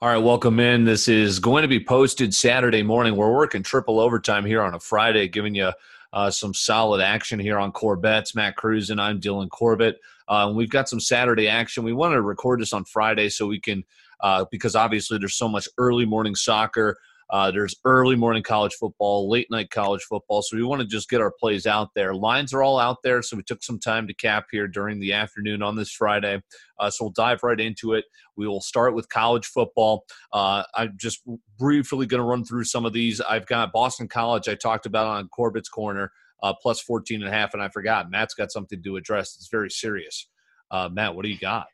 All right, welcome in. This is going to be posted Saturday morning. We're working triple overtime here on a Friday, giving you uh, some solid action here on Corbett's. Matt Cruz and I'm Dylan Corbett. Uh, we've got some Saturday action. We wanted to record this on Friday so we can, uh, because obviously there's so much early morning soccer. Uh, there's early morning college football, late night college football. So we want to just get our plays out there. Lines are all out there. So we took some time to cap here during the afternoon on this Friday. Uh, so we'll dive right into it. We will start with college football. Uh, I'm just briefly going to run through some of these. I've got Boston College, I talked about on Corbett's Corner, uh, plus 14 and a half. And I forgot, Matt's got something to address. It's very serious. Uh, Matt, what do you got?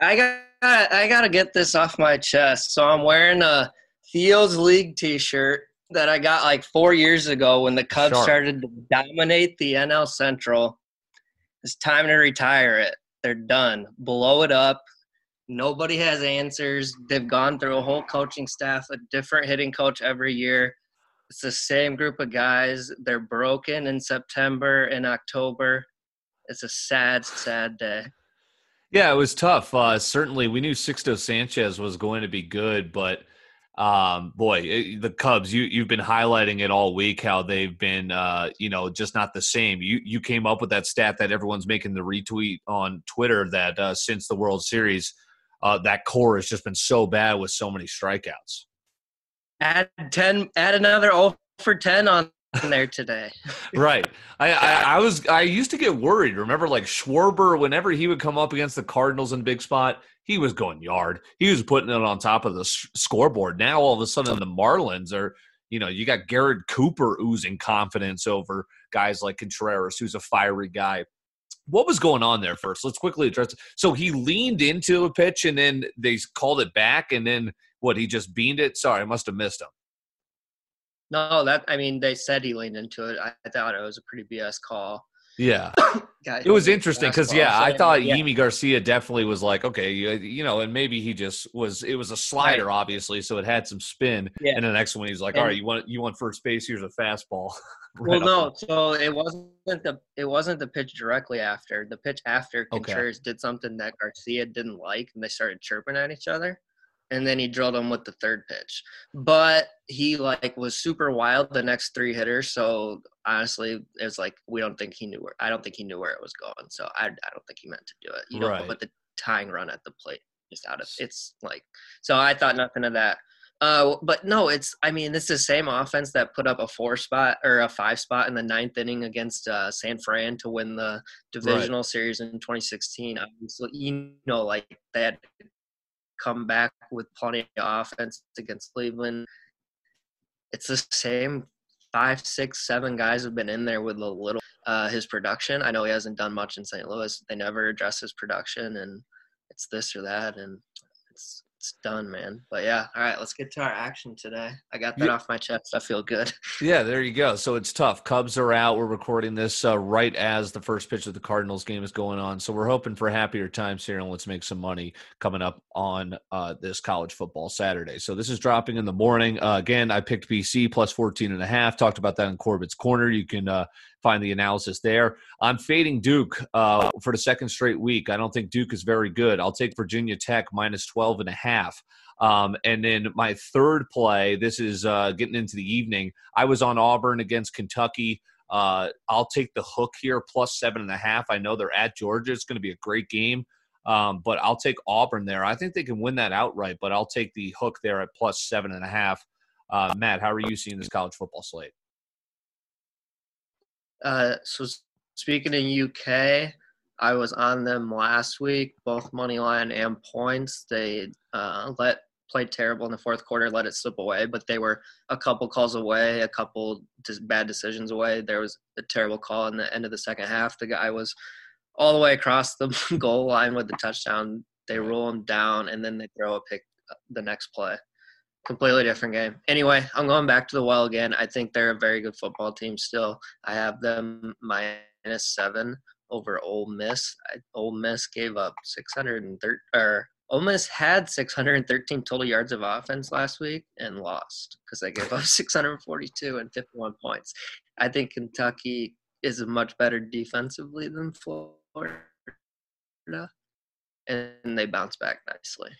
I got I got to get this off my chest. So I'm wearing a Fields League T-shirt that I got like four years ago when the Cubs Sharp. started to dominate the NL Central. It's time to retire it. They're done. Blow it up. Nobody has answers. They've gone through a whole coaching staff, a different hitting coach every year. It's the same group of guys. They're broken in September and October. It's a sad, sad day. Yeah, it was tough. Uh, certainly, we knew Sixto Sanchez was going to be good, but – um, boy, eh, the Cubs, you you've been highlighting it all week how they've been, uh, you know, just not the same. You you came up with that stat that everyone's making the retweet on Twitter that uh, since the World Series, uh, that core has just been so bad with so many strikeouts. Add ten, add another 0 for ten on there today. right. I, I, I was I used to get worried. Remember, like Schwarber, whenever he would come up against the Cardinals in big spot, he was going yard. He was putting it on top of the scoreboard. Now all of a sudden the Marlins are, you know, you got Garrett Cooper oozing confidence over guys like Contreras, who's a fiery guy. What was going on there first? Let's quickly address. So he leaned into a pitch and then they called it back, and then what? He just beamed it. Sorry, I must have missed him. No, that I mean they said he leaned into it. I, I thought it was a pretty BS call. Yeah. it was interesting because yeah, I thought yeah. Yimi Garcia definitely was like, okay, you, you, know, and maybe he just was. It was a slider, right. obviously, so it had some spin. Yeah. And the next one, he's like, and, all right, you want you want first base? Here's a fastball. right well, no, so it wasn't the it wasn't the pitch directly after. The pitch after Contreras okay. did something that Garcia didn't like, and they started chirping at each other and then he drilled him with the third pitch. But he like was super wild the next three hitters. So honestly, it was like we don't think he knew where I don't think he knew where it was going. So I I don't think he meant to do it. You know, right. but the tying run at the plate just out of it's like so I thought nothing of that. Uh, but no, it's I mean it's the same offense that put up a four spot or a five spot in the ninth inning against uh, San Fran to win the divisional right. series in 2016. Obviously, you know, like they had come back with plenty of offense against Cleveland. It's the same five, six, seven guys have been in there with a little uh, his production. I know he hasn't done much in St. Louis. They never address his production, and it's this or that, and it's it's done, man. But yeah, all right, let's get to our action today. I got that yeah. off my chest. I feel good. Yeah, there you go. So it's tough. Cubs are out. We're recording this uh, right as the first pitch of the Cardinals game is going on. So we're hoping for happier times here and let's make some money coming up on uh, this college football Saturday. So this is dropping in the morning. Uh, again, I picked BC plus 14 and a half. Talked about that in Corbett's Corner. You can uh, find the analysis there. I'm fading Duke uh, for the second straight week. I don't think Duke is very good. I'll take Virginia Tech minus 12 and a half. Um, and then my third play, this is uh, getting into the evening. I was on Auburn against Kentucky. Uh, I'll take the hook here plus seven and a half. I know they're at Georgia. It's going to be a great game. Um, but I'll take Auburn there. I think they can win that outright, but I'll take the hook there at plus seven and a half. Uh, Matt, how are you seeing this college football slate? Uh, so speaking in UK, I was on them last week, both money line and points. They uh, let played terrible in the fourth quarter, let it slip away, but they were a couple calls away, a couple bad decisions away. There was a terrible call in the end of the second half. The guy was all the way across the goal line with the touchdown. They roll him down, and then they throw a pick uh, the next play completely different game. Anyway, I'm going back to the well again. I think they're a very good football team still. I have them minus seven over Ole Miss. I, Ole Miss gave up 630 or Ole Miss had 613 total yards of offense last week and lost because they gave up 642 and 51 points. I think Kentucky is much better defensively than Florida, and they bounce back nicely.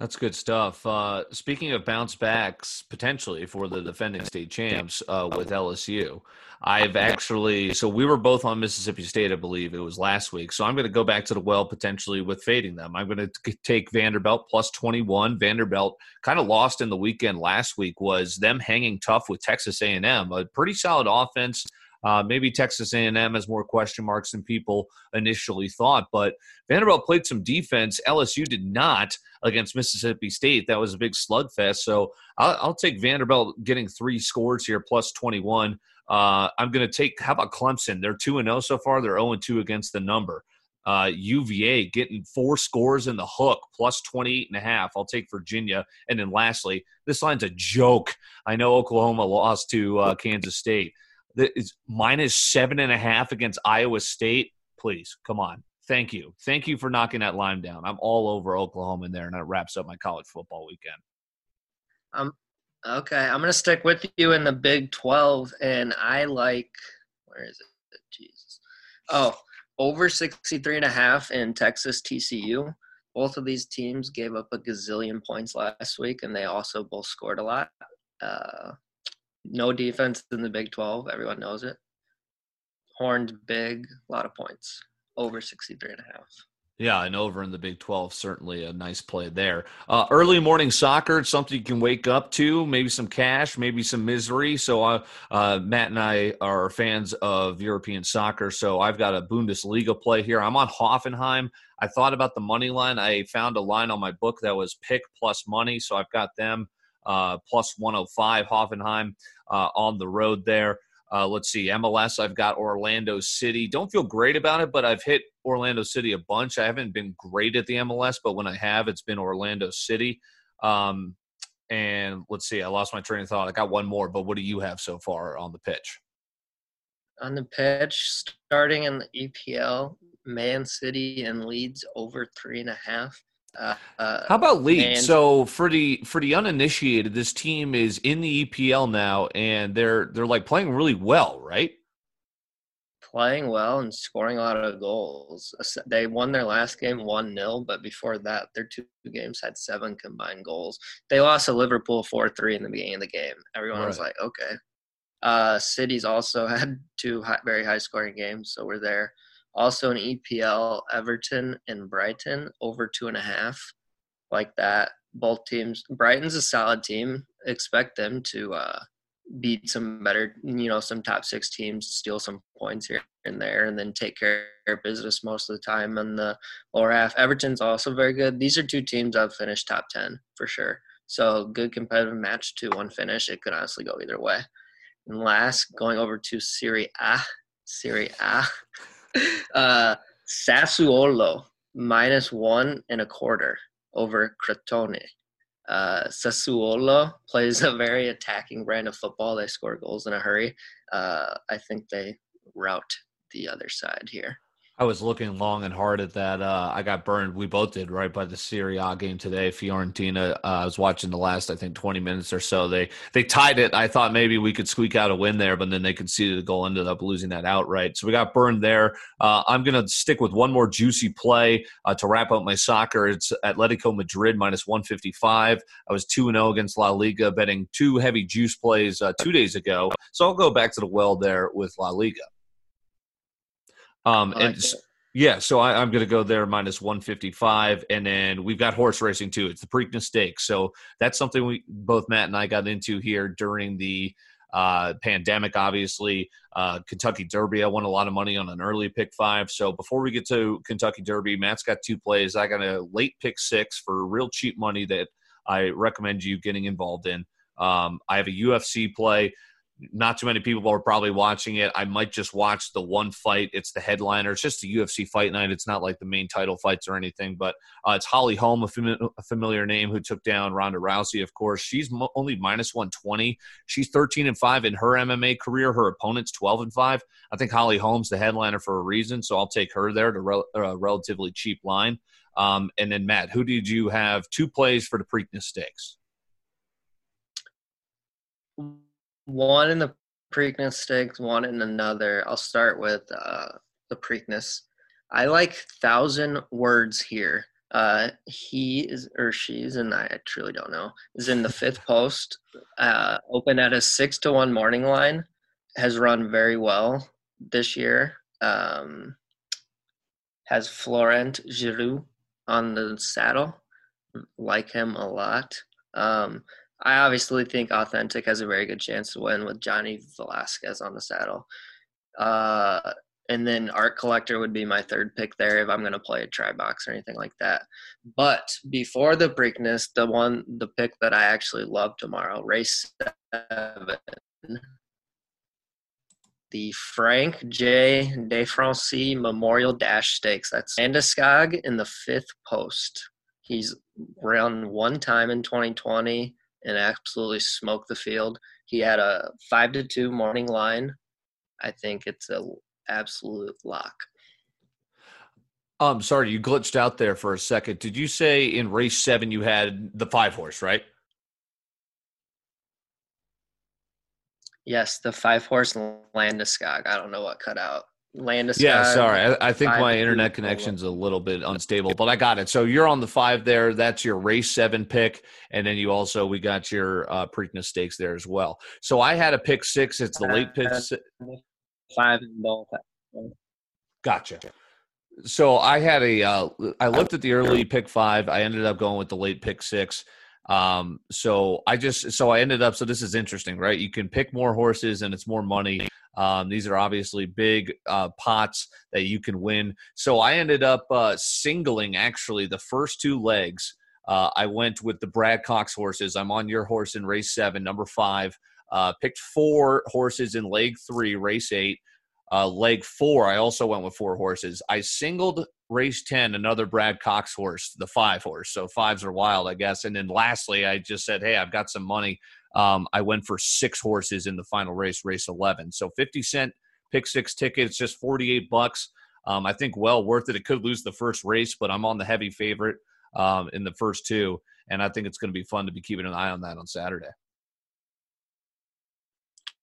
That's good stuff. Uh, speaking of bounce backs potentially for the defending state champs uh, with LSU, I've actually so we were both on Mississippi State, I believe it was last week. So I'm going to go back to the well potentially with fading them. I'm going to take Vanderbilt plus 21. Vanderbilt kind of lost in the weekend last week was them hanging tough with Texas A&M, a pretty solid offense uh, maybe Texas A&M has more question marks than people initially thought, but Vanderbilt played some defense. LSU did not against Mississippi State. That was a big slugfest. So I'll, I'll take Vanderbilt getting three scores here, plus 21. Uh, I'm going to take, how about Clemson? They're 2 and 0 so far. They're 0 2 against the number. Uh, UVA getting four scores in the hook, plus 28 and a half. I'll take Virginia. And then lastly, this line's a joke. I know Oklahoma lost to uh, Kansas State that is minus seven and a half against Iowa State. Please, come on. Thank you. Thank you for knocking that line down. I'm all over Oklahoma in there, and that wraps up my college football weekend. Um, okay, I'm going to stick with you in the Big 12, and I like, where is it? Jesus. Oh, over 63 and a half in Texas TCU. Both of these teams gave up a gazillion points last week, and they also both scored a lot. Uh, no defense in the Big 12. Everyone knows it. Horned big, a lot of points. Over 63 and a half. Yeah, and over in the Big 12, certainly a nice play there. Uh, early morning soccer, something you can wake up to, maybe some cash, maybe some misery. So, uh, uh, Matt and I are fans of European soccer. So, I've got a Bundesliga play here. I'm on Hoffenheim. I thought about the money line. I found a line on my book that was pick plus money. So, I've got them uh, plus 105 Hoffenheim uh, on the road there. Uh, let's see, MLS, I've got Orlando City. Don't feel great about it, but I've hit Orlando City a bunch. I haven't been great at the MLS, but when I have, it's been Orlando City. Um, and let's see, I lost my train of thought. I got one more, but what do you have so far on the pitch? On the pitch, starting in the EPL, Man City and Leeds over three and a half. Uh, How about Leeds? And- so for the for the uninitiated, this team is in the EPL now, and they're they're like playing really well, right? Playing well and scoring a lot of goals. They won their last game one 0 but before that, their two games had seven combined goals. They lost to Liverpool four three in the beginning of the game. Everyone right. was like, okay. Uh, City's also had two high, very high scoring games, so we're there. Also in EPL, Everton and Brighton over two and a half, like that. Both teams. Brighton's a solid team. Expect them to uh, beat some better, you know, some top six teams, steal some points here and there, and then take care of business most of the time in the lower half. Everton's also very good. These are two teams I've finished top ten for sure. So good competitive match to one finish. It could honestly go either way. And last, going over to Serie A. Serie A. uh, Sassuolo minus one and a quarter over Crotone. Uh, Sassuolo plays a very attacking brand of football. They score goals in a hurry. Uh, I think they route the other side here. I was looking long and hard at that. Uh, I got burned. We both did, right, by the Serie A game today. Fiorentina. Uh, I was watching the last, I think, twenty minutes or so. They they tied it. I thought maybe we could squeak out a win there, but then they conceded a goal, ended up losing that outright. So we got burned there. Uh, I'm going to stick with one more juicy play uh, to wrap up my soccer. It's Atletico Madrid minus one fifty five. I was two and zero oh against La Liga, betting two heavy juice plays uh, two days ago. So I'll go back to the well there with La Liga. Um, and yeah, so I, am going to go there minus 155, and then we've got horse racing too. It's the Preakness Stakes, so that's something we both Matt and I got into here during the uh, pandemic. Obviously, uh, Kentucky Derby. I won a lot of money on an early pick five. So before we get to Kentucky Derby, Matt's got two plays. I got a late pick six for real cheap money that I recommend you getting involved in. Um, I have a UFC play not too many people are probably watching it. I might just watch the one fight. It's the headliner. It's just a UFC fight night. It's not like the main title fights or anything. But uh, it's Holly Holm, a, fam- a, familiar name, who took down Ronda Rousey. Of course, she's mo- only minus one twenty. She's thirteen and five in her MMA career. Her opponent's twelve and five. I think Holly Holm's the headliner for a reason, so I'll take her there to re- a relatively cheap line. Um, and then Matt, who did you have two plays for the Preakness Stakes? One in the Preakness stakes, one in another. I'll start with uh, the Preakness. I like thousand words here Uh, he is or she's, and I truly don't know, is in the fifth post. Uh, open at a six to one morning line, has run very well this year. Um, has Florent Geroux on the saddle. Like him a lot. Um, I obviously think Authentic has a very good chance to win with Johnny Velazquez on the saddle. Uh, and then Art Collector would be my third pick there if I'm going to play a try box or anything like that. But before the Preakness, the one, the pick that I actually love tomorrow, race seven, the Frank J. De Francis Memorial Dash Stakes. That's Landeskog in the fifth post. He's run one time in 2020 and absolutely smoked the field. He had a five to two morning line. I think it's an absolute lock. Um, sorry, you glitched out there for a second. Did you say in race seven you had the five horse, right? Yes, the five horse Landeskog. I don't know what cut out. Landeskog. Yeah, sorry. I, I think my internet connection's a little bit unstable, but I got it. So you're on the five there. That's your race seven pick, and then you also we got your uh, Preakness Stakes there as well. So I had a pick six. It's the late pick. Five and both. Gotcha. So I had a. Uh, I looked at the early pick five. I ended up going with the late pick six. Um, so I just so I ended up so this is interesting, right? You can pick more horses and it's more money. Um, these are obviously big uh, pots that you can win. So I ended up uh, singling actually the first two legs. Uh, I went with the Brad Cox horses. I'm on your horse in race seven, number five. Uh, picked four horses in leg three, race eight. Uh, leg four, I also went with four horses. I singled race 10, another Brad Cox horse, the five horse. So fives are wild, I guess. And then lastly, I just said, hey, I've got some money. Um, I went for six horses in the final race, race 11. So 50 cent pick six tickets, just 48 bucks. Um, I think well worth it. It could lose the first race, but I'm on the heavy favorite um, in the first two. And I think it's going to be fun to be keeping an eye on that on Saturday.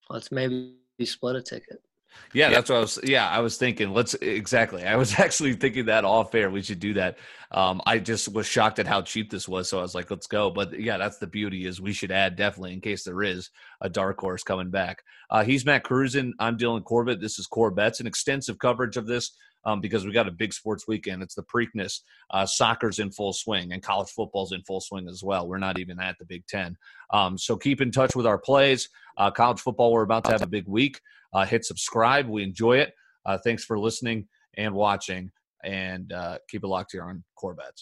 Let's maybe split a ticket. Yeah, that's what I was. Yeah, I was thinking. Let's exactly. I was actually thinking that off air. We should do that. Um, I just was shocked at how cheap this was, so I was like, "Let's go." But yeah, that's the beauty is we should add definitely in case there is a dark horse coming back. Uh, he's Matt Cruzen. I'm Dylan Corbett. This is Corbett's an extensive coverage of this um, because we got a big sports weekend. It's the Preakness. Uh, soccer's in full swing, and college football's in full swing as well. We're not even at the Big Ten. Um, so keep in touch with our plays. Uh, college football, we're about to have a big week. Uh, hit subscribe. We enjoy it. Uh, thanks for listening and watching, and uh, keep it locked here on Corbett.